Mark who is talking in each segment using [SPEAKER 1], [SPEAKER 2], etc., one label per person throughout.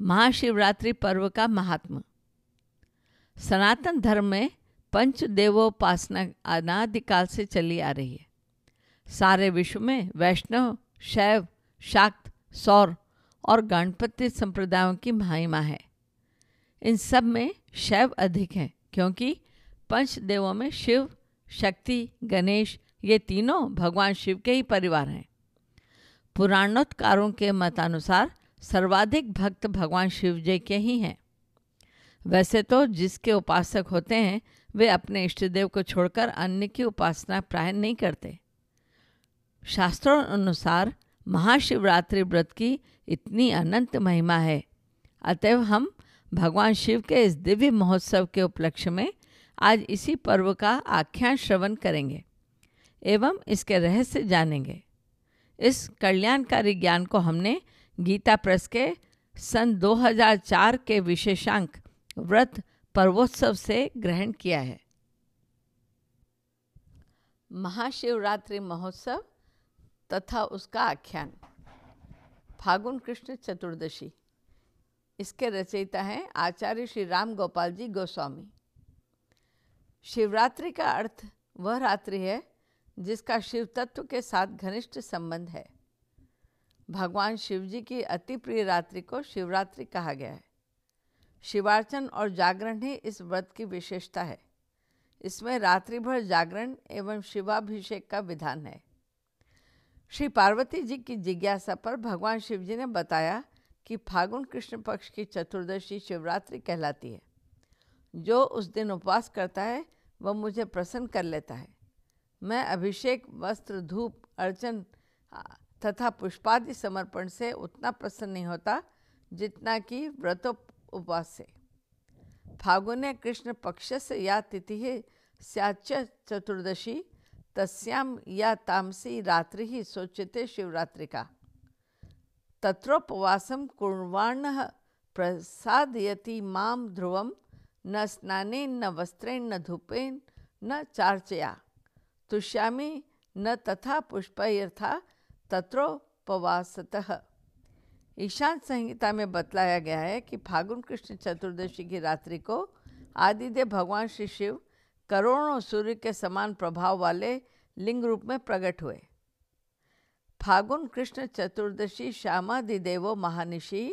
[SPEAKER 1] महाशिवरात्रि पर्व का महात्मा। सनातन धर्म में पंच देवोपासना अनादिकाल से चली आ रही है। सारे विश्व में वैष्णव, शैव, शाक्त, सौर और गणपति संप्रदायों की महिमा है। इन सब में शैव अधिक है, क्योंकि पंच देवों में शिव, शक्ति, गणेश, ये तीनों भगवान शिव के ही परिवार हैं। पुराणोत्कारों के मतानुसार सर्वाधिक भक्त भगवान शिव जी के ही हैं। वैसे तो जिसके उपासक होते हैं, वे अपने इष्ट देव को छोड़कर अन्य की उपासना प्राय नहीं करते। शास्त्रों अनुसार महाशिवरात्रि व्रत की इतनी अनंत महिमा है। अतएव हम भगवान शिव के इस दिव्य महोत्सव के उपलक्ष्य में आज इसी पर्व का आख्यान श्रवण करेंगे एवं इसके रहस्य जानेंगे। इस कल्याणकारी ज्ञान को हमने गीता प्रेस के सन 2004 के विशेषांक व्रत पर्वोत्सव से ग्रहण किया है। महाशिवरात्रि महोत्सव तथा उसका आख्यान, फागुन कृष्ण चतुर्दशी। इसके रचयिता हैं आचार्य श्री राम गोपाल जी गोस्वामी। शिवरात्रि का अर्थ वह रात्रि है जिसका शिव तत्व के साथ घनिष्ठ संबंध है। भगवान शिव जी की अति प्रिय रात्रि को शिवरात्रि कहा गया है। शिवार्चन और जागरण ही इस व्रत की विशेषता है। इसमें रात्रि भर जागरण एवं शिवाभिषेक का विधान है। श्री पार्वती जी की जिज्ञासा पर भगवान शिव जी ने बताया कि फागुन कृष्ण पक्ष की चतुर्दशी शिवरात्रि कहलाती है। जो उस दिन उपवास करता है, वह मुझे प्रसन्न कर लेता है। मैं अभिषेक, वस्त्र, धूप, अर्चन तथा पुष्पादि समर्पण से उतना प्रसन्न नहीं होता, जितना कि व्रतोपवास। से फागुने कृष्ण पक्ष से या तिथि स्याच चतुर्दशी तस्याम या तामसी रात्रि ही सोच्यते शिवरात्रि का तत्रोपवासम कुर्वाण प्रसादयति माम ध्रुवम न स्नानेन, न वस्त्रेण, न धूपेन, न चार्चया। तुष्यामी, न तथा पुष्पयथा तत्रोपवासतः ईशान संहिता में बतलाया गया है कि फागुन कृष्ण चतुर्दशी की रात्रि को आदिदेव भगवान श्री शिव करोड़ों सूर्य के समान प्रभाव वाले लिंग रूप में प्रकट हुए। फागुन कृष्ण चतुर्दशी श्यामादिदेवो महानिशि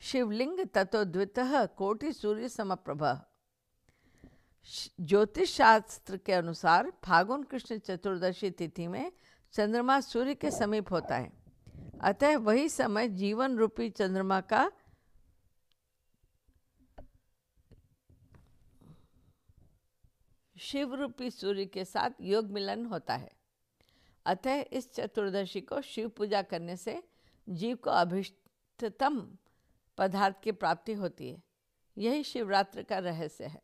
[SPEAKER 1] शिवलिंग तत्वद्वित कोटि सूर्य समप्रभ। ज्योतिष शास्त्र के अनुसार फागुन कृष्ण चतुर्दशी तिथि में चंद्रमा सूर्य के समीप होता है। अतः वही समय जीवन रूपी चंद्रमा का शिव रूपी सूर्य के साथ योग मिलन होता है। अतः इस चतुर्दशी को शिव पूजा करने से जीव को अभिष्टतम पदार्थ की प्राप्ति होती है। यही शिवरात्रि का रहस्य है।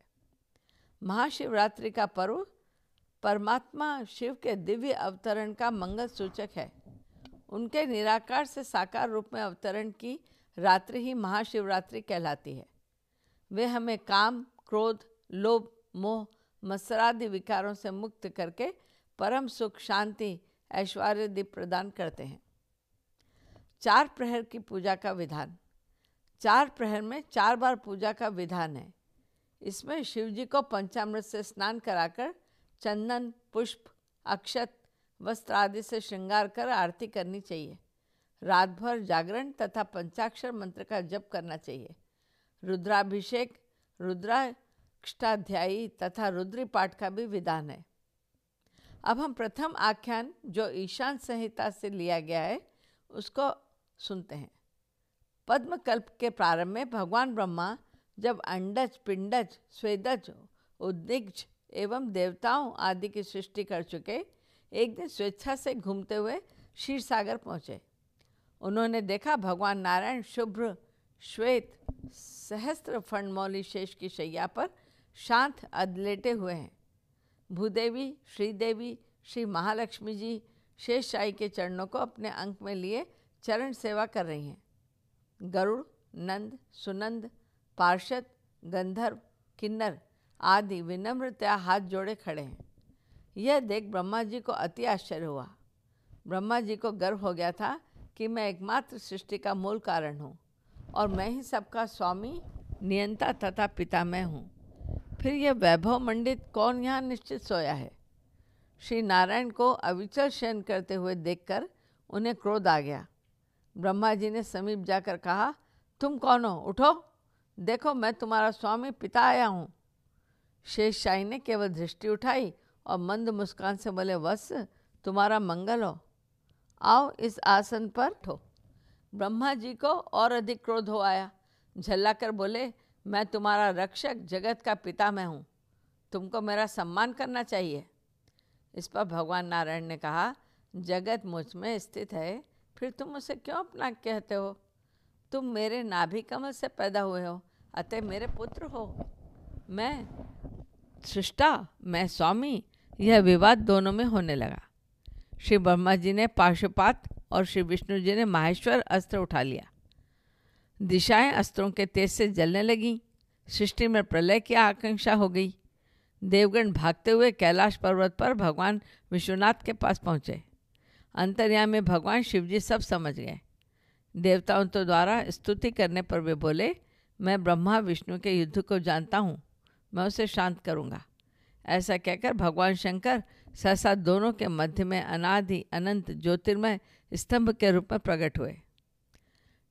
[SPEAKER 1] महाशिवरात्रि का पर्व परमात्मा शिव के दिव्य अवतरण का मंगल सूचक है। उनके निराकार से साकार रूप में अवतरण की रात्रि ही महाशिवरात्रि कहलाती है। वे हमें काम, क्रोध, लोभ, मोह, मत्सरादि विकारों से मुक्त करके परम सुख, शांति ऐश्वर्य दीप प्रदान करते हैं। चार प्रहर की पूजा का विधान। चार प्रहर में चार बार पूजा का विधान है। इसमें शिव जी को पंचामृत से स्नान कराकर चंदन, पुष्प, अक्षत, वस्त्र आदि से श्रृंगार कर आरती करनी चाहिए। रात भर जागरण तथा पंचाक्षर मंत्र का जप करना चाहिए। रुद्राभिषेक, रुद्राष्टाध्यायी तथा रुद्री पाठ का भी विधान है। अब हम प्रथम आख्यान जो ईशान संहिता से लिया गया है, उसको सुनते हैं। पद्मकल्प के प्रारंभ में भगवान ब्रह्मा जब अंडज, पिंडज, स्वेदज, उद्दिग्ज एवं देवताओं आदि की सृष्टि कर चुके, एक दिन स्वेच्छा से घूमते हुए क्षीर सागर पहुँचे। उन्होंने देखा भगवान नारायण शुभ्र, श्वेत, सहस्त्र फंडमौली शेष की शैया पर शांत अदलेटे हुए हैं। भूदेवी, श्रीदेवी, श्री महालक्ष्मी जी शेष शाही के चरणों को अपने अंक में लिए चरण सेवा कर रही हैं। गरुड़, नंद, सुनंद, पार्षद, गंधर्व, किन्नर आदि विनम्रतया हाथ जोड़े खड़े हैं। यह देख ब्रह्मा जी को अति आश्चर्य हुआ। ब्रह्मा जी को गर्व हो गया था कि मैं एकमात्र सृष्टि का मूल कारण हूँ और मैं ही सबका स्वामी, नियंता तथा पिता मैं हूँ। फिर यह वैभव मंडित कौन यहाँ निश्चित सोया है? श्री नारायण को अविचल शयन करते हुए देखकर उन्हें क्रोध आ गया। ब्रह्मा जी ने समीप जाकर कहा, तुम कौन हो? उठो। देखो, मैं तुम्हारा स्वामी पिता आया हूँ। शेष शाही ने केवल दृष्टि उठाई और मंद मुस्कान से बोले, वत्स, तुम्हारा मंगल हो। आओ इस आसन पर ठो। ब्रह्मा जी को और अधिक क्रोध हो आया। झल्ला कर बोले, मैं तुम्हारा रक्षक जगत का पिता मैं हूँ। तुमको मेरा सम्मान करना चाहिए। इस पर भगवान नारायण ने कहा, जगत मुझमें स्थित है, फिर तुम उसे क्यों अपना कहते हो? तुम मेरे नाभि कमल से पैदा हुए हो, अतः मेरे पुत्र हो। मैं, सृष्टा, मैं स्वामी, यह विवाद दोनों में होने लगा। श्री ब्रह्मा जी ने पाशुपात और श्री विष्णु जी ने माहेश्वर अस्त्र उठा लिया। दिशाएँ अस्त्रों के तेज से जलने लगीं। सृष्टि में प्रलय की आकांक्षा हो गई। देवगण भागते हुए कैलाश पर्वत पर भगवान विश्वनाथ के पास पहुँचे। अंतर्याम में भगवान शिवजी सब समझ गए। देवताओं तो द्वारा स्तुति करने पर वे बोले, मैं ब्रह्मा, विष्णु के युद्ध को जानता हूँ। मैं उसे शांत करूँगा। ऐसा कहकर भगवान शंकर सहसा दोनों के मध्य में अनादि अनंत ज्योतिर्मय स्तंभ के रूप में प्रकट हुए।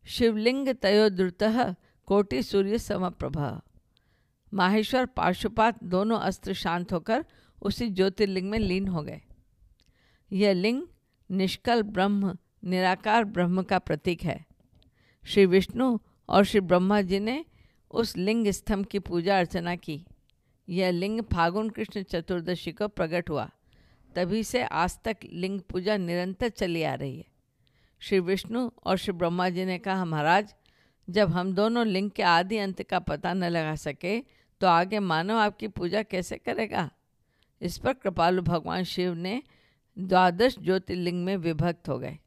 [SPEAKER 1] शिवलिंग तयोद्रुत कोटि सूर्य समप्रभ। माहेश्वर पाशुपात दोनों अस्त्र शांत होकर उसी ज्योतिर्लिंग में लीन हो गए। यह लिंग निष्कल ब्रह्म, निराकार ब्रह्म का प्रतीक है। श्री विष्णु और श्री ब्रह्मा जी ने उस लिंग स्तंभ की पूजा अर्चना की। यह लिंग फागुन कृष्ण चतुर्दशी को प्रकट हुआ। तभी से आज तक लिंग पूजा निरंतर चली आ रही है। श्री विष्णु और श्री ब्रह्मा जी ने कहा, महाराज, जब हम दोनों लिंग के आदि अंत का पता न लगा सके तो आगे मानव आपकी पूजा कैसे करेगा? इस पर कृपालु भगवान शिव ने द्वादश ज्योतिर्लिंग में विभक्त हो गए।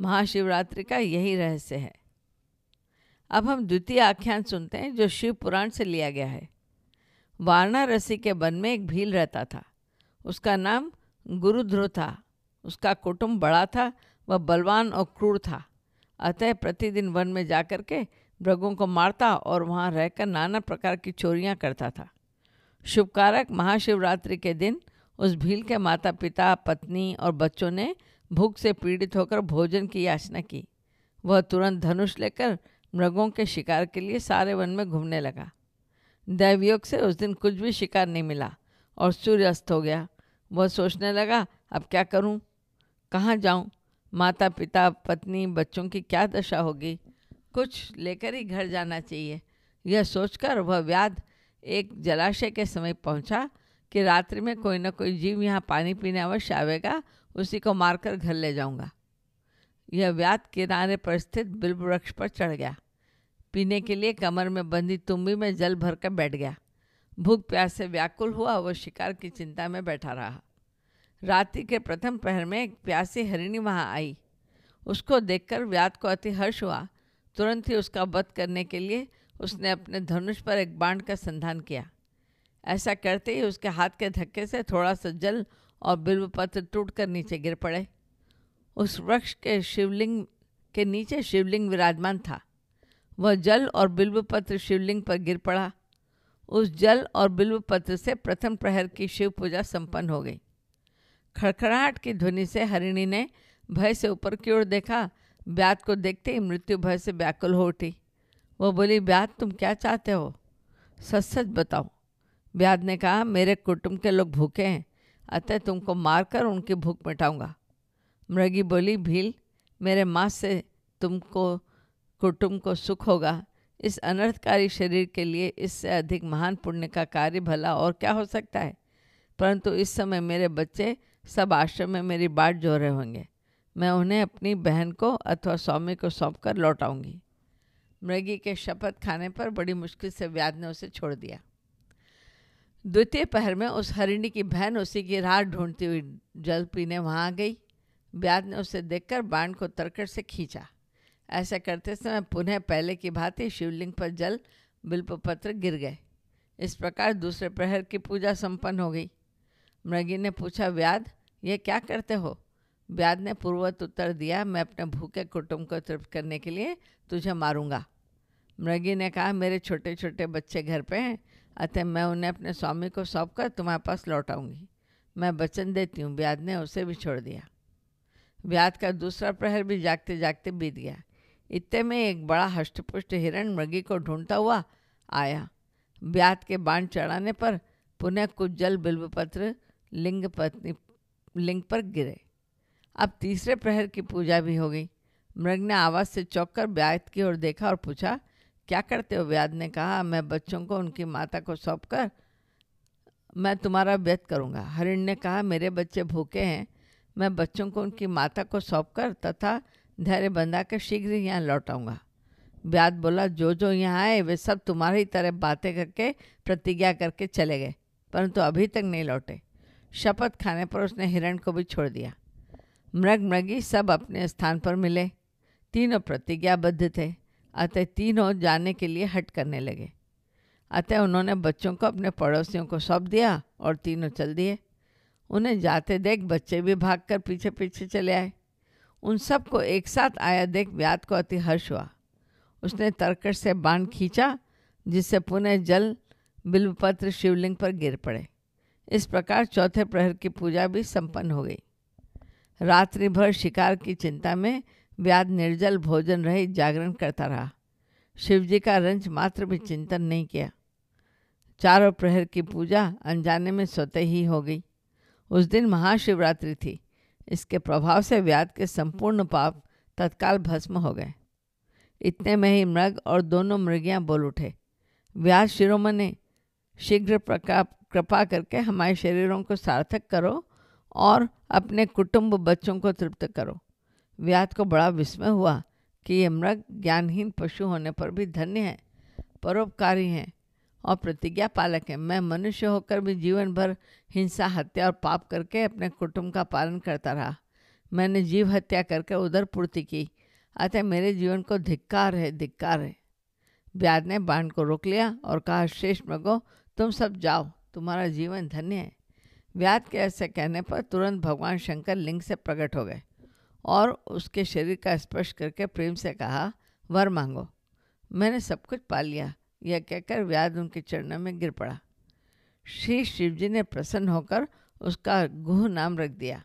[SPEAKER 1] महाशिवरात्रि का यही रहस्य है। अब हम द्वितीय आख्यान सुनते हैं, जो शिव पुराण से लिया गया है। वाराणसी के वन में एक भील रहता था। उसका नाम गुरुध्रुव था। उसका कुटुंब बड़ा था, वह बलवान और क्रूर था। अतः प्रतिदिन वन में जाकर के मृगों को मारता और वहाँ रहकर नाना प्रकार की चोरियाँ करता था। शुभकारक महाशिवरात्रि के दिन उस भील के माता पिता पत्नी और बच्चों ने भूख से पीड़ित होकर भोजन की याचना की। वह तुरंत धनुष लेकर मृगों के शिकार के लिए सारे वन में घूमने लगा। दैवयोग से उस दिन कुछ भी शिकार नहीं मिला और सूर्य अस्त हो गया। वह सोचने लगा, अब क्या करूँ? कहाँ जाऊँ? माता पिता, पत्नी, बच्चों की क्या दशा होगी? कुछ लेकर ही घर जाना चाहिए। यह सोचकर वह व्याध एक जलाशय के समय पहुँचा कि रात्रि में कोई ना कोई जीव यहाँ पानी पीने अवश्य आवेगा, उसी को मारकर घर ले जाऊँगा। यह व्याध किनारे पर स्थित बिल्व वृक्ष पर चढ़ गया। पीने के लिए कमर में बंधी तुम्बी में जल भर कर बैठ गया। भूख प्यास से व्याकुल हुआ वह शिकार की चिंता में बैठा रहा। रात्रि के प्रथम पहर में एक प्यासी हरिणी वहाँ आई। उसको देखकर व्याध को अति हर्ष हुआ। तुरंत ही उसका वध करने के लिए उसने अपने धनुष पर एक बाण का संधान किया। ऐसा करते ही उसके हाथ के धक्के से थोड़ा सा जल और बिल्व पत्र टूट कर नीचे गिर पड़े। उस वृक्ष के शिवलिंग के नीचे शिवलिंग विराजमान था। वह जल और बिल्व पत्र शिवलिंग पर गिर पड़ा। उस जल और बिल्व पत्र से प्रथम प्रहर की शिव पूजा संपन्न हो गई। खड़खड़ाहट की ध्वनि से हरिणी ने भय से ऊपर की ओर देखा। ब्यात को देखते ही मृत्यु भय से व्याकुल हो उठी। वह बोली, ब्यात, तुम क्या चाहते हो? सच सच बताओ ब्याद ने कहा, मेरे कुटुंब के लोग भूखे हैं, अतः तुमको मारकर उनकी भूख मिटाऊँगा मृगी बोली, भील, मेरे माँ से तुमको कुटुंब को सुख होगा। इस अनर्थकारी शरीर के लिए इससे अधिक महान पुण्य का कार्य भला और क्या हो सकता है? परंतु इस समय मेरे बच्चे सब आश्रम में मेरी बाट जो रहे होंगे। मैं उन्हें अपनी बहन को अथवा स्वामी को सौंप कर लौटाऊँगी। मृगी के शपथ खाने पर बड़ी मुश्किल से व्याध ने उसे छोड़ दिया। द्वितीय पहर में उस हरिणी की बहन उसी की राह ढूंढती हुई जल पीने वहाँ आ गई। व्याध ने उसे देखकर बाण को तरकट से खींचा। ऐसा करते समय पुनः पहले की भांति शिवलिंग पर जल बिल्वपत्र गिर गए। इस प्रकार दूसरे प्रहर की पूजा संपन्न हो गई। मृगी ने पूछा, व्याध, ये क्या करते हो? व्याध ने पूर्वत उत्तर दिया, मैं अपने भूखे कुटुंब को तृप्त करने के लिए तुझे मारूँगा। मृगी ने कहा, मेरे छोटे छोटे बच्चे घर पे हैं, अतः मैं उन्हें अपने स्वामी को सौंप कर तुम्हारे पास लौटाऊँगी मैं वचन देती हूँ, व्याध ने उसे भी छोड़ दिया। व्याध का दूसरा प्रहर भी जागते जागते बीत गया। इतने में एक बड़ा हष्टपुष्ट हिरण मृगी को ढूंढता हुआ आया। व्याध के बाण चढ़ाने पर पुनः कुछ जल बिल्वपत्र लिंग पत्नी, लिंग पर गिरे। अब तीसरे प्रहर की पूजा भी हो गई। मृग ने आवाज़ से चौंक कर व्याध की ओर देखा और पूछा, क्या करते हो? व्याध ने कहा, मैं बच्चों को, उनकी माता को सौंप कर मैं तुम्हारा व्यत करूँगा। हरिण ने कहा, मेरे बच्चे भूखे हैं। मैं बच्चों को, उनकी माता को सौंप कर तथा धैर्य बंधा कर शीघ्र ही यहाँ लौटाऊँगा व्याध बोला, जो जो यहाँ आए, वे सब तुम्हारी तरह बातें करके, प्रतिज्ञा करके चले गए, परंतु अभी तक नहीं लौटे। शपथ खाने पर उसने हिरण को भी छोड़ दिया। मृग मृगी सब अपने स्थान पर मिले। तीनों प्रतिज्ञाबद्ध थे, अतः तीनों जाने के लिए हट करने लगे। अतः उन्होंने बच्चों को अपने पड़ोसियों को सौंप दिया और तीनों चल दिए। उन्हें जाते देख बच्चे भी भागकर पीछे पीछे चले आए। उन सबको एक साथ आया देख व्याध को अति हर्ष हुआ। उसने तरकट से बाण खींचा, जिससे पुनः जल बिल्वपत्र शिवलिंग पर गिर पड़े। इस प्रकार चौथे प्रहर की पूजा भी संपन्न हो गई। रात्रि भर शिकार की चिंता में व्याध निर्जल भोजन रहित जागरण करता रहा। शिवजी का रंज मात्र भी चिंतन नहीं किया। चारों प्रहर की पूजा अनजाने में स्वतः ही हो गई। उस दिन महाशिवरात्रि थी। इसके प्रभाव से व्याध के संपूर्ण पाप तत्काल भस्म हो गए। इतने में ही मृग और दोनों मृगियाँ बोल उठे। व्यास शिरोमण शीघ्र कृपा करके हमारे शरीरों को सार्थक करो और अपने कुटुंब बच्चों को तृप्त करो। व्याध को बड़ा विस्मय हुआ कि ये मृग ज्ञानहीन पशु होने पर भी धन्य है, परोपकारी हैं। और प्रतिज्ञा पालक है। मैं मनुष्य होकर भी जीवन भर हिंसा, हत्या और पाप करके अपने कुटुंब का पालन करता रहा। मैंने जीव हत्या करके उधर पूर्ति की। अतः मेरे जीवन को धिक्कार है धिक्कार है। व्याध ने बाण को रोक लिया और कहा श्रेष्ठ मृगो, तुम सब जाओ, तुम्हारा जीवन धन्य है। व्याध के ऐसे कहने पर तुरंत भगवान शंकर लिंग से प्रकट हो गए और उसके शरीर का स्पर्श करके प्रेम से कहा, वर मांगो। मैंने सब कुछ पा लिया। यह कहकर व्याध उनके चरणों में गिर पड़ा। श्री शिवजी ने प्रसन्न होकर उसका गुह नाम रख दिया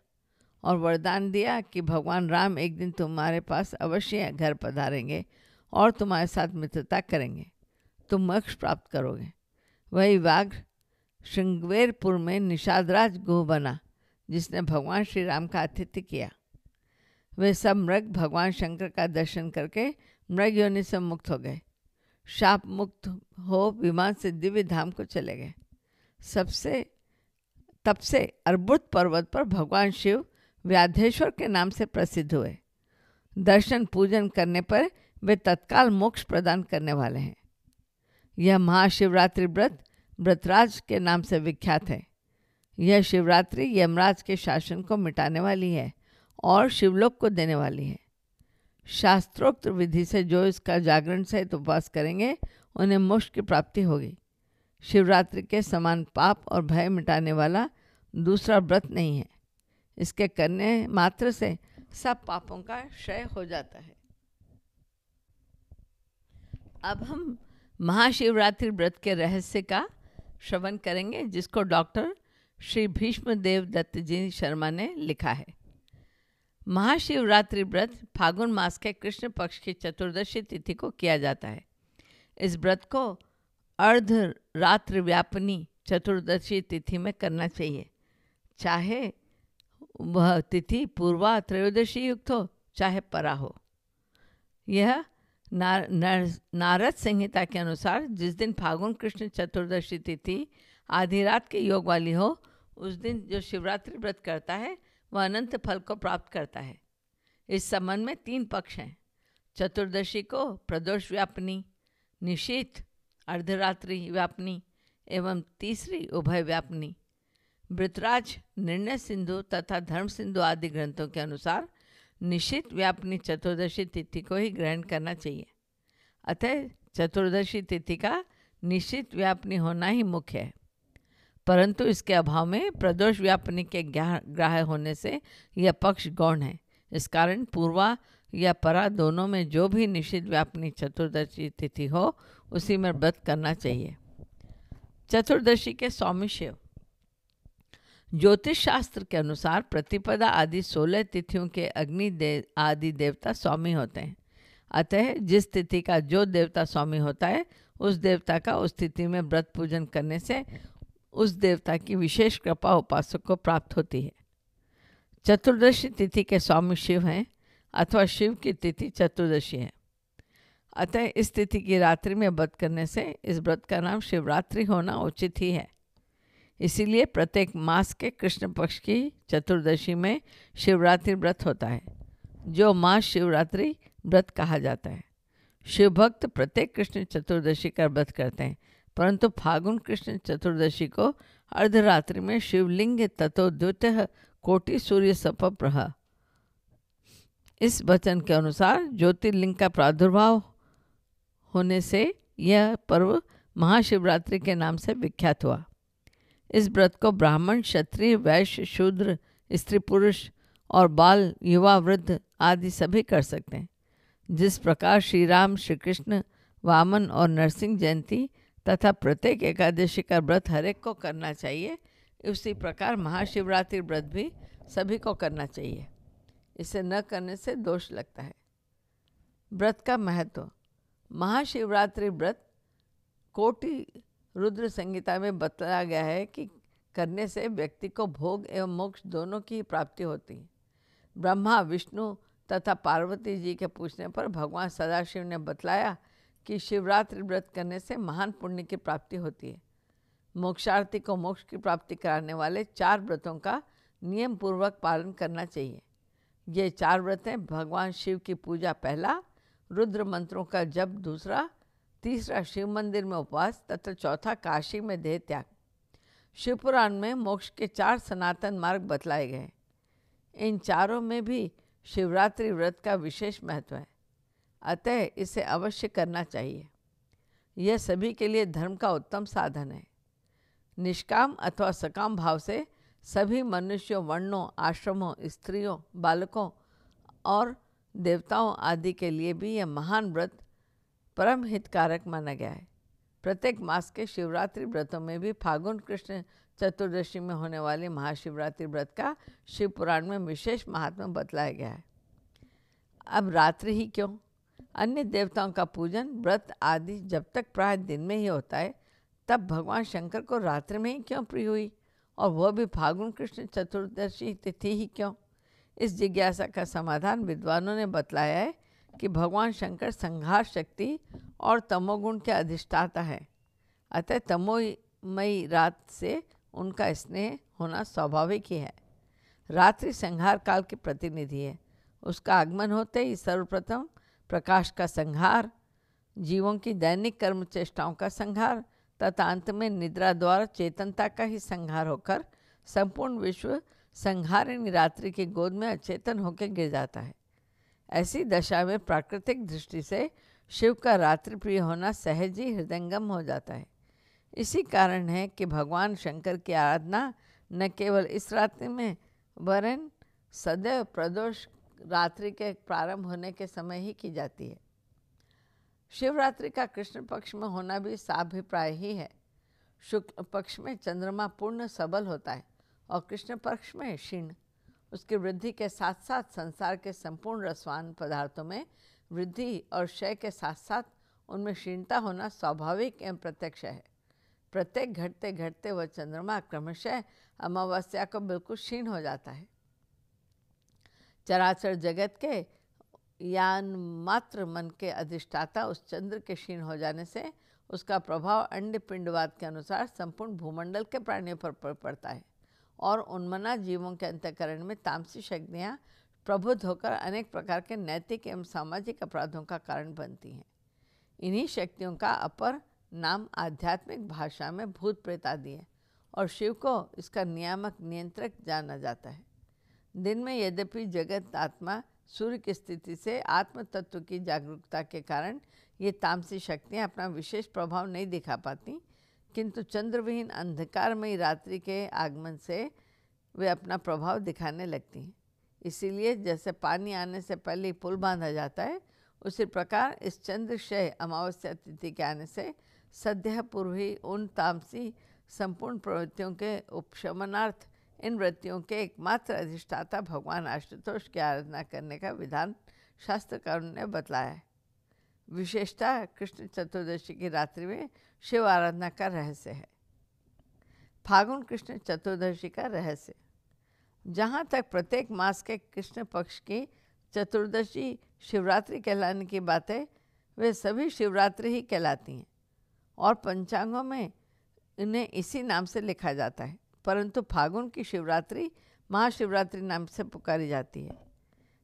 [SPEAKER 1] और वरदान दिया कि भगवान राम एक दिन तुम्हारे पास अवश्य घर पधारेंगे और तुम्हारे साथ मित्रता करेंगे। तुम मोक्ष प्राप्त करोगे। वही वाघ श्रृंगवेरपुर में निषादराज गुह बना, जिसने भगवान श्री राम का आतिथ्य किया। वे सब मृग भगवान शंकर का दर्शन करके मृग योनि से मुक्त हो गए। शाप मुक्त हो विमान से दिव्य धाम को चले गए। सबसे, तब से अर्बुद पर्वत पर भगवान शिव व्याधेश्वर के नाम से प्रसिद्ध हुए। दर्शन पूजन करने पर वे तत्काल मोक्ष प्रदान करने वाले हैं। यह महाशिवरात्रि व्रत व्रतराज के नाम से विख्यात है। यह शिवरात्रि यमराज के शासन को मिटाने वाली है और शिवलोक को देने वाली है। शास्त्रोक्त विधि से जो इसका जागरण सहित उपवास करेंगे, उन्हें मोक्ष की प्राप्ति होगी। शिवरात्रि के समान पाप और भय मिटाने वाला दूसरा व्रत नहीं है। इसके करने मात्र से सब पापों का क्षय हो जाता है। अब हम महाशिवरात्रि व्रत के रहस्य का श्रवण करेंगे, जिसको डॉक्टर श्री भीष्म देव दत्त जी शर्मा ने लिखा है। महाशिवरात्रि व्रत फागुन मास के कृष्ण पक्ष की चतुर्दशी तिथि को किया जाता है। इस व्रत को अर्ध रात्र व्यापनी चतुर्दशी तिथि में करना चाहिए। चाहे वह तिथि पूर्वा त्रयोदशी युक्त हो चाहे परा हो। यह नार, नार, नारद संहिता के अनुसार जिस दिन फागुन कृष्ण चतुर्दशी तिथि आधी रात के योग वाली हो उस दिन जो शिवरात्रि व्रत करता है वह अनंत फल को प्राप्त करता है। इस संबंध में तीन पक्ष हैं। चतुर्दशी को प्रदोष व्यापनी निशीत अर्धरात्रि व्यापनी एवं तीसरी उभय व्यापनी। वृतराज निर्णय सिंधु तथा धर्म सिंधु आदि ग्रंथों के अनुसार निश्चित व्यापनी चतुर्दशी तिथि को ही ग्रहण करना चाहिए। अतः चतुर्दशी तिथि का निश्चित व्यापनी होना ही मुख्य है। परंतु इसके अभाव में प्रदोष व्यापनी के ग्राह्य होने से यह पक्ष गौण है। इस कारण पूर्वा या परा दोनों में जो भी निश्चित व्यापनी चतुर्दशी तिथि हो, उसी में व्रत करना चाहिए। चतुर्दशी के स्वामी शिव। ज्योतिष शास्त्र के अनुसार प्रतिपदा आदि सोलह तिथियों के अग्नि देव आदि देवता स्वामी होते हैं। अतः जिस तिथि का जो देवता स्वामी होता है, उस देवता का उस तिथि में व्रत पूजन करने से उस देवता की विशेष कृपा उपासक को प्राप्त होती है। चतुर्दशी तिथि के स्वामी शिव हैं अथवा शिव की तिथि चतुर्दशी है। अतः इस तिथि की रात्रि में व्रत करने से इस व्रत का नाम शिवरात्रि होना उचित ही है। इसीलिए प्रत्येक मास के कृष्ण पक्ष की चतुर्दशी में शिवरात्रि व्रत होता है, जो मास शिवरात्रि व्रत कहा जाता है। शिव भक्त प्रत्येक कृष्ण चतुर्दशी का व्रत करते हैं। परंतु फागुन कृष्ण चतुर्दशी को अर्धरात्रि में शिवलिंग तथोद्युत कोटि सूर्य सपप्रह इस वचन के अनुसार ज्योतिर्लिंग का प्रादुर्भाव होने से यह पर्व महाशिवरात्रि के नाम से विख्यात हुआ। इस व्रत को ब्राह्मण, क्षत्रिय, वैश्य, शूद्र, स्त्री पुरुष और बाल, युवा, वृद्ध आदि सभी कर सकते हैं। जिस प्रकार श्री राम, श्री कृष्ण, वामन और नरसिंह जयंती तथा प्रत्येक एकादशी का व्रत हरेक को करना चाहिए। उसी प्रकार महाशिवरात्रि व्रत भी सभी को करना चाहिए। इसे न करने से दोष लगता है। व्रत का महत्व। महाशिवरात्रि व्रत कोटि रुद्र संगीता में बतलाया गया है कि करने से व्यक्ति को भोग एवं मोक्ष दोनों की प्राप्ति होती है। ब्रह्मा, विष्णु तथा पार्वती जी के पूछने पर भगवान सदाशिव ने बतलाया कि शिवरात्रि व्रत करने से महान पुण्य की प्राप्ति होती है। मोक्षार्थी को मोक्ष की प्राप्ति कराने वाले चार व्रतों का नियम पूर्वक पालन करना चाहिए। ये चार व्रत हैं भगवान शिव की पूजा पहला, रुद्र मंत्रों का जप दूसरा, तीसरा शिव मंदिर में उपवास तथा चौथा काशी में देह त्याग। शिवपुराण में मोक्ष के चार सनातन मार्ग बतलाए गए इन चारों में भी शिवरात्रि व्रत का विशेष महत्व है। अतः इसे अवश्य करना चाहिए। यह सभी के लिए धर्म का उत्तम साधन है। निष्काम अथवा सकाम भाव से सभी मनुष्यों, वर्णों, आश्रमों, स्त्रियों, बालकों और देवताओं आदि के लिए भी यह महान व्रत परम हितकारक माना गया है। प्रत्येक मास के शिवरात्रि व्रतों में भी फागुन, कृष्ण चतुर्दशी में होने वाले महाशिवरात्रि व्रत का शिव पुराण में विशेष महात्मा बतलाया गया है। अब रात्रि ही क्यों? अन्य देवताओं का पूजन व्रत आदि जब तक प्राय दिन में ही होता है, तब भगवान शंकर को रात्रि में ही क्यों प्रिय हुई? और वह भी फागुन कृष्ण चतुर्दशी तिथि ही क्यों? इस जिज्ञासा का समाधान विद्वानों ने बतलाया है कि भगवान शंकर संघार शक्ति और तमोगुण के अधिष्ठाता है। अतः तमोमयी रात से उनका स्नेह होना स्वाभाविक ही है। रात्रि संहार काल के प्रतिनिधि है। उसका आगमन होते ही सर्वप्रथम प्रकाश का संहार, जीवों की दैनिक कर्म चेष्टाओं का संहार, तथा अंत में निद्रा द्वारा चेतनता का ही संहार होकर संपूर्ण विश्व संहारिणी रात्रि की गोद में अचेतन होकर गिर जाता है। ऐसी दशा में प्राकृतिक दृष्टि से शिव का रात्रि प्रिय होना सहज ही हृदयंगम हो जाता है। इसी कारण है कि भगवान शंकर की आराधना न केवल इस रात्रि में, वरन सदैव प्रदोष रात्रि के प्रारंभ होने के समय ही की जाती है। शिवरात्रि का कृष्ण पक्ष में होना भी साभिप्राय ही है। शुक्ल पक्ष में चंद्रमा पूर्ण सबल होता है और कृष्ण पक्ष में क्षीण। उसकी वृद्धि के साथ साथ संसार के संपूर्ण रसवान पदार्थों में वृद्धि और क्षय के साथ साथ उनमें क्षीणता होना स्वाभाविक एवं प्रत्यक्ष है। प्रत्येक घटते घटते वह चंद्रमा क्रमशः अमावस्या को बिल्कुल क्षीण हो जाता है। चराचर जगत के यान मात्र मन के अधिष्ठाता उस चंद्र के क्षीण हो जाने से उसका प्रभाव अंड पिंडवाद के अनुसार संपूर्ण भूमंडल के प्राणियों पर पड़ता है और उन्मना जीवों के अंतकरण में तामसी शक्तियाँ प्रबुद्ध होकर अनेक प्रकार के नैतिक एवं सामाजिक अपराधों का कारण बनती हैं। इन्हीं शक्तियों का अपर नाम आध्यात्मिक भाषा में भूत प्रेत आदि है और शिव को इसका नियामक नियंत्रक जाना जाता है। दिन में यद्यपि जगत, आत्मा, सूर्य की स्थिति से आत्म तत्व की जागरूकता के कारण ये तामसी शक्तियाँ अपना विशेष प्रभाव नहीं दिखा पाती, किंतु चंद्रविहीन अंधकारमयी रात्रि के आगमन से वे अपना प्रभाव दिखाने लगती हैं। इसीलिए जैसे पानी आने से पहले पुल बांधा जाता है, उसी प्रकार इस चंद्रशय अमावस्या तिथि के आने से सद्य ही उन तामसी संपूर्ण प्रवृत्तियों के उपशमनार्थ इन वृत्तियों के एकमात्र अधिष्ठाता भगवान आशुतोष की आराधना करने का विधान शास्त्रकारों ने बतलाया है। विशेषता कृष्ण चतुर्दशी की रात्रि में शिव आराधना का रहस्य है। फागुन कृष्ण चतुर्दशी का रहस्य। जहाँ तक प्रत्येक मास के कृष्ण पक्ष की चतुर्दशी शिवरात्रि कहलाने की बात है, वे सभी शिवरात्रि ही कहलाती हैं और पंचांगों में इन्हें इसी नाम से लिखा जाता है। परंतु फागुन की शिवरात्रि महाशिवरात्रि नाम से पुकारी जाती है।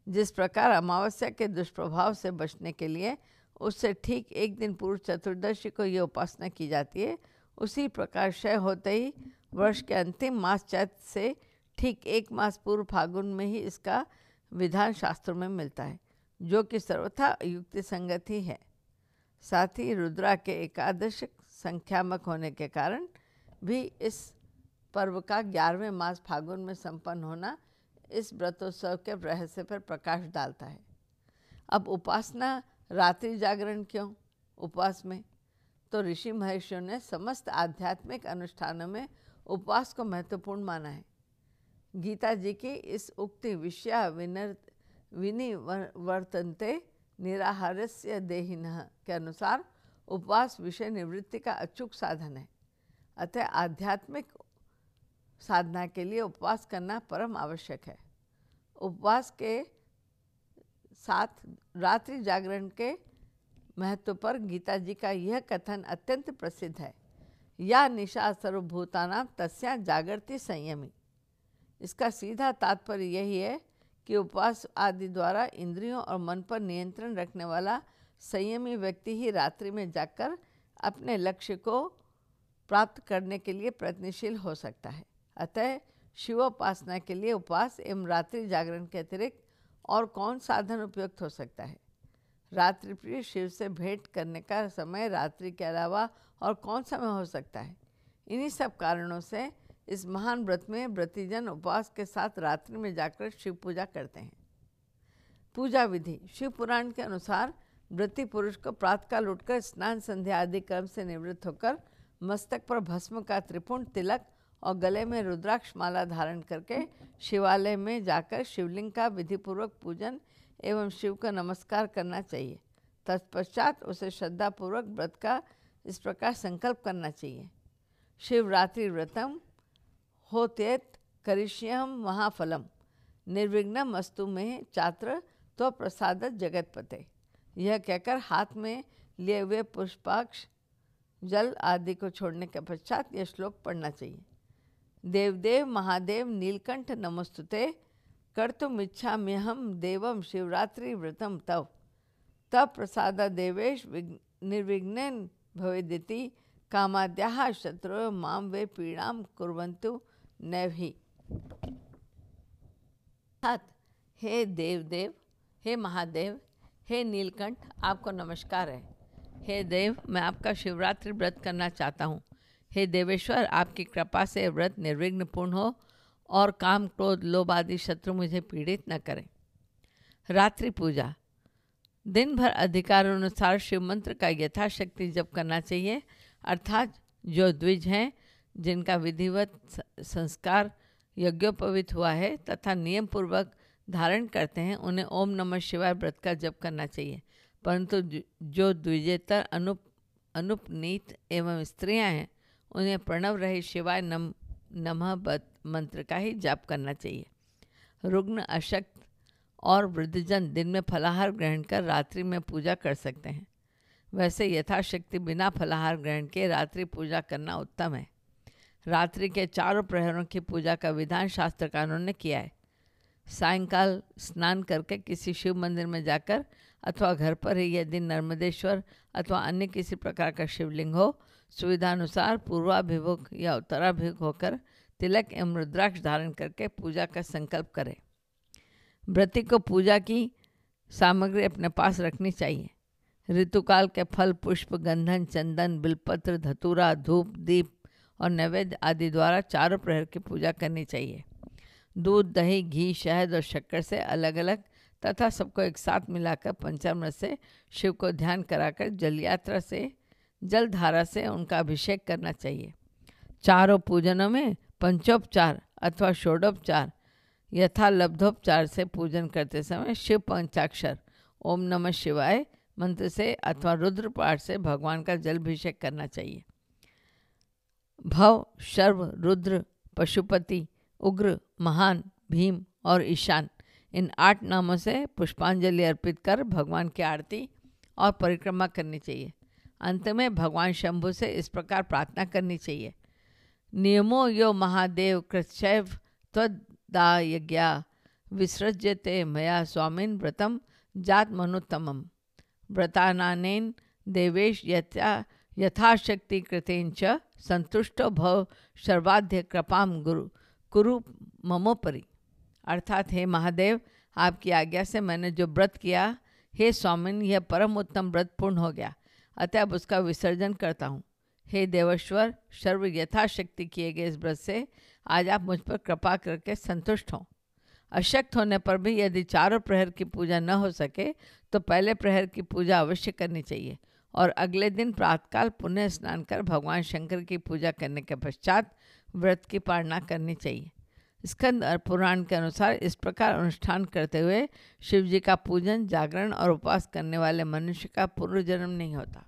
[SPEAKER 1] जिस प्रकार अमावस्या के दुष्प्रभाव से बचने के लिए उससे ठीक एक दिन पूर्व चतुर्दशी को ये उपासना की जाती है। उसी प्रकार क्षय होते ही वर्ष के अंतिम मास चैत से ठीक एक मास पूर्व फागुन में ही इसका विधान शास्त्रों में मिलता है, जो कि सर्वथा युक्ति संगत ही है। साथ ही रुद्रा के एकादश संख्यामक होने के कारण भी इस पर्व का ग्यारहवें मास फागुन में संपन्न होना इस व्रतोत्सव के रहस्य पर प्रकाश डालता है। अब उपासना रात्रि जागरण क्यों? उपवास में। तो ऋषि महर्षियों ने समस्त आध्यात्मिक अनुष्ठानों में उपवास को महत्वपूर्ण माना है। गीता जी की इस उक्ति विषया विनर, विनिवर्तनते निराहारस्य देहिन के अनुसार उपवास विषय निवृत्ति का अचूक साधन है। अतः आध्यात्मिक साधना के लिए उपवास करना परम आवश्यक है। उपवास के साथ रात्रि जागरण के महत्व पर गीता जी का यह कथन अत्यंत प्रसिद्ध है। या निशा सर्वभूतानाम तस्या जागृति संयमी। इसका सीधा तात्पर्य यही है कि उपवास आदि द्वारा इंद्रियों और मन पर नियंत्रण रखने वाला संयमी व्यक्ति ही रात्रि में जाकर अपने लक्ष्य को प्राप्त करने के लिए प्रयत्नशील हो सकता है। अतः शिवोपासना के लिए उपवास एवं रात्रि जागरण के अतिरिक्त और कौन साधन उपयुक्त हो सकता है? रात्रि प्रिय शिव से भेंट करने का समय रात्रि के अलावा और कौन समय हो सकता है? इन्हीं सब कारणों से इस महान व्रत में व्रतिजन उपवास के साथ रात्रि में जाकर शिव पूजा करते हैं। पूजा विधि, शिव पुराण के अनुसार व्रति पुरुष को प्रातकाल उठकर स्नान संध्या आदि कर्म से निवृत्त होकर मस्तक पर भस्म का त्रिपुण तिलक और गले में रुद्राक्ष माला धारण करके शिवालय में जाकर शिवलिंग का विधिपूर्वक पूजन एवं शिव का नमस्कार करना चाहिए। तत्पश्चात उसे श्रद्धापूर्वक व्रत का इस प्रकार संकल्प करना चाहिए। शिवरात्रि व्रतम होतेत करिष्यम महाफलम। निर्विघ्न वस्तु में चात्र तो प्रसादत जगतपते। यह कहकर हाथ में लिए हुए पुष्पाक्ष, जल आदि को छोड़ने के पश्चात यह श्लोक पढ़ना चाहिए। देवदेव महादेव नीलकंठ नमस्तुते कर्तुमिच्छाम्यहम देवम शिवरात्रि व्रतम तव। तब प्रसाद देवेश निर्विघ्न भवेदिति, कामाद्या शत्रु माम वे पीड़ा कुरंतु नैभी। हे देव देव हे महादेव, हे नीलकंठ, आपको नमस्कार है। हे देव, मैं आपका शिवरात्रि व्रत करना चाहता हूँ। हे देवेश्वर, आपकी कृपा से व्रत निर्विघ्न पूर्ण हो और काम क्रोध, लोभ आदि शत्रु मुझे पीड़ित न करें। रात्रि पूजा। दिन भर अधिकार अनुसार शिव मंत्र का यथाशक्ति जप करना चाहिए, अर्थात जो द्विज हैं, जिनका विधिवत संस्कार यज्ञोपवित हुआ है तथा नियम पूर्वक धारण करते हैं, उन्हें ओम नमः शिवाय व्रत का जप करना चाहिए। परंतु जो द्विजेतर अनुप, अनुपनीत एवं स्त्रियाँ हैं उन्हें प्रणव रहे शिवाय नम, नमः मंत्र का ही जाप करना चाहिए। रुग्ण अशक्त और वृद्धजन दिन में फलाहार ग्रहण कर रात्रि में पूजा कर सकते हैं। वैसे यथाशक्ति बिना फलाहार ग्रहण के रात्रि पूजा करना उत्तम है। रात्रि के चारों प्रहरों की पूजा का विधान शास्त्रकारों ने किया है। सायंकाल स्नान करके किसी शिव मंदिर में जाकर अथवा घर पर ही यदि नर्मदेश्वर अथवा अन्य किसी प्रकार का शिवलिंग हो, सुविधानुसार पूर्वाभिमुख या उत्तराभिमुख होकर तिलक एवं रुद्राक्ष धारण करके पूजा का संकल्प करें। व्रती को पूजा की सामग्री अपने पास रखनी चाहिए। ऋतुकाल के फल, पुष्प, गंधन, चंदन, बिलपत्र, धतूरा, धूप, दीप और नैवेद्य आदि द्वारा चारों प्रहर की पूजा करनी चाहिए। दूध, दही, घी, शहद और शक्कर से अलग अलग तथा सबको एक साथ मिलाकर पंचामृत से शिव को ध्यान कराकर जल यात्रा से, जल धारा से उनका अभिषेक करना चाहिए। चारों पूजनों में पंचोपचार अथवा षोडोपचार, यथा लब्धोपचार से पूजन करते समय शिव पंचाक्षर, ओम नमः शिवाय मंत्र से अथवा रुद्र पाठ से भगवान का जलाभिषेक करना चाहिए। भव, शर्व, रुद्र, पशुपति, उग्र, महान, भीम और ईशान इन आठ नामों से पुष्पांजलि अर्पित कर भगवान की आरती और परिक्रमा करनी चाहिए। अंत में भगवान शंभु से इस प्रकार प्रार्थना करनी चाहिए। नियमो यो महादेव कृतशैव त्वदायज्ञा विसृज्यते मया स्वामिन व्रतम जात मनुत्तमम। व्रतानानेन देवेश यथा यथाशक्ति कृतेन च संतुष्टो भव सर्वाध्य कृपाम गुरु, कुरु ममोपरि। अर्थात, हे महादेव, आपकी आज्ञा से मैंने जो व्रत किया, हे स्वामिन, यह परम उत्तम व्रत पूर्ण हो गया। अतः अब उसका विसर्जन करता हूँ। हे देवेश्वर, सर्व यथाशक्ति किए गए इस व्रत से आज आप मुझ पर कृपा करके संतुष्ट हों। अशक्त होने पर भी यदि चारों प्रहर की पूजा न हो सके तो पहले प्रहर की पूजा अवश्य करनी चाहिए और अगले दिन प्रातकाल पुण्य स्नान कर भगवान शंकर की पूजा करने के पश्चात व्रत की पालना करनी चाहिए। स्कंद और पुराण के अनुसार इस प्रकार अनुष्ठान करते हुए शिव जी का पूजन, जागरण और उपवास करने वाले मनुष्य का पूर्व जन्म नहीं होता।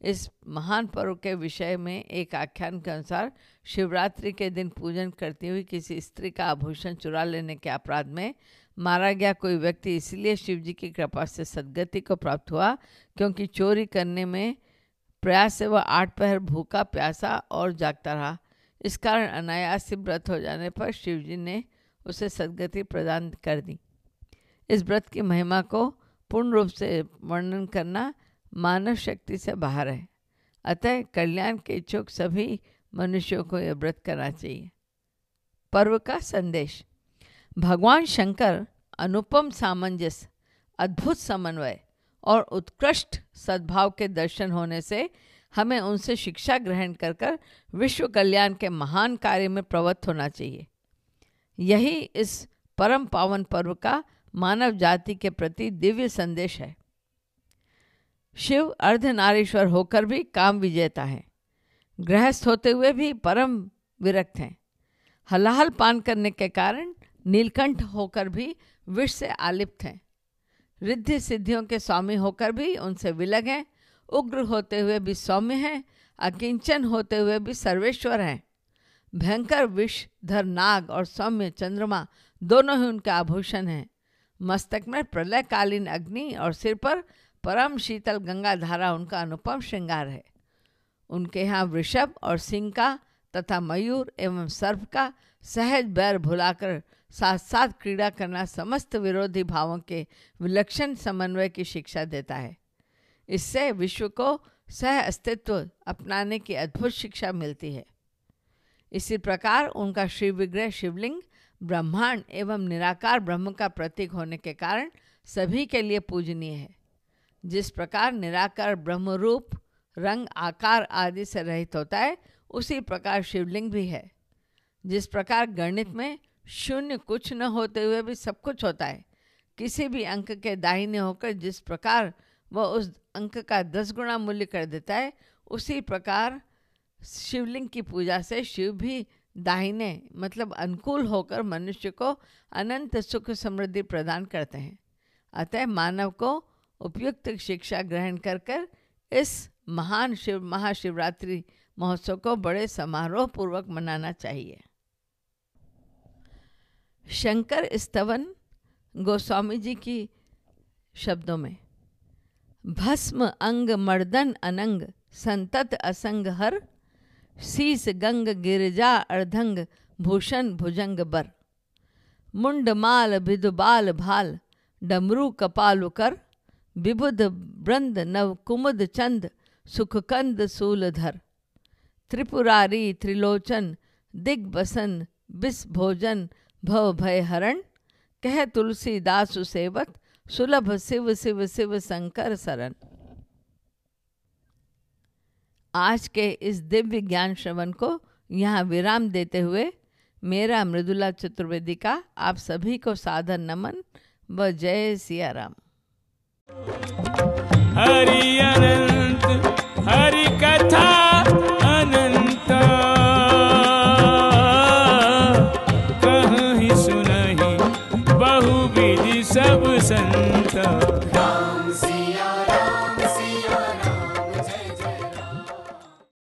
[SPEAKER 1] इस महान पर्व के विषय में एक आख्यान के अनुसार शिवरात्रि के दिन पूजन करती हुई किसी स्त्री का आभूषण चुरा लेने के अपराध में मारा गया कोई व्यक्ति इसलिए शिव जी की कृपा से सदगति को प्राप्त हुआ क्योंकि चोरी करने में प्रयास से वह आठ पहर भूखा, प्यासा और जागता रहा। इस कारण अनायास व्रत हो जाने पर शिव जी ने उसे सदगति प्रदान कर दी। इस व्रत की महिमा को पूर्ण रूप से वर्णन करना मानव शक्ति से बाहर है। अतः कल्याण के इच्छुक सभी मनुष्यों को यह व्रत करना चाहिए। पर्व का संदेश। भगवान शंकर अनुपम सामंजस्य, अद्भुत समन्वय और उत्कृष्ट सद्भाव के दर्शन होने से हमें उनसे शिक्षा ग्रहण कर कर विश्व कल्याण के महान कार्य में प्रवृत्त होना चाहिए। यही इस परम पावन पर्व का मानव जाति के प्रति दिव्य संदेश है। शिव अर्धनारीश्वर होकर भी काम विजेता है। गृहस्थ होते हुए भी परम विरक्त हैं। हलाहल पान करने के कारण नीलकंठ होकर भी विष से आलिप्त हैं। रिद्धि सिद्धियों के स्वामी होकर भी उनसे विलग हैं। उग्र होते हुए भी सौम्य हैं, अकिंचन होते हुए भी सर्वेश्वर हैं। भयंकर विष, धर, नाग और सौम्य चंद्रमा दोनों ही उनके आभूषण हैं। मस्तक में प्रलयकालीन अग्नि और सिर पर परम शीतल गंगा धारा उनका अनुपम श्रृंगार है। उनके यहाँ वृषभ और सिंह का तथा मयूर एवं सर्प का सहज बैर भुलाकर साथ साथ क्रीड़ा करना समस्त विरोधी भावों के विलक्षण समन्वय की शिक्षा देता है। इससे विश्व को सह अस्तित्व अपनाने की अद्भुत शिक्षा मिलती है। इसी प्रकार उनका शिव विग्रह शिवलिंग ब्रह्मांड एवं निराकार ब्रह्म का प्रतीक होने के कारण सभी के लिए पूजनीय है। जिस प्रकार निराकार ब्रह्म रूप रंग, आकार आदि से रहित होता है, उसी प्रकार शिवलिंग भी है। जिस प्रकार गणित में शून्य कुछ न होते हुए भी सब कुछ होता है, किसी भी अंक के दाहिने होकर जिस प्रकार वह उस अंक का दस गुना मूल्य कर देता है, उसी प्रकार शिवलिंग की पूजा से शिव भी दाहिने मतलब अनुकूल होकर मनुष्य को अनंत सुख समृद्धि प्रदान करते हैं। अतः मानव को उपयुक्त शिक्षा ग्रहण कर कर इस महान शिव, महाशिवरात्रि महोत्सव को बड़े समारोह पूर्वक मनाना चाहिए। शंकर स्तवन गोस्वामी जी की शब्दों में भस्म अंग मर्दन अनंग, संतत असंग हर। शीस गंग गिरजा अर्धंग, भूषण भुजंग बर। मुंड माल भिदु बाल भाल, डमरू कपाल कर। विबुध ब्रंद नव कुमुद चंद, सुख कंद सूलधर त्रिपुरारी त्रिलोचन दिग्बसन बिस भोजन, भव भय हरण। कह तुलसीदास सेवत सुलभ शिव शिव शिव शंकर शरण। आज के इस दिव्य ज्ञान श्रवण को यहाँ विराम देते हुए मेरा मृदुला चतुर्वेदी का आप सभी को साधन नमन व जय सिया राम
[SPEAKER 2] हरि अनंत, हरि कथा।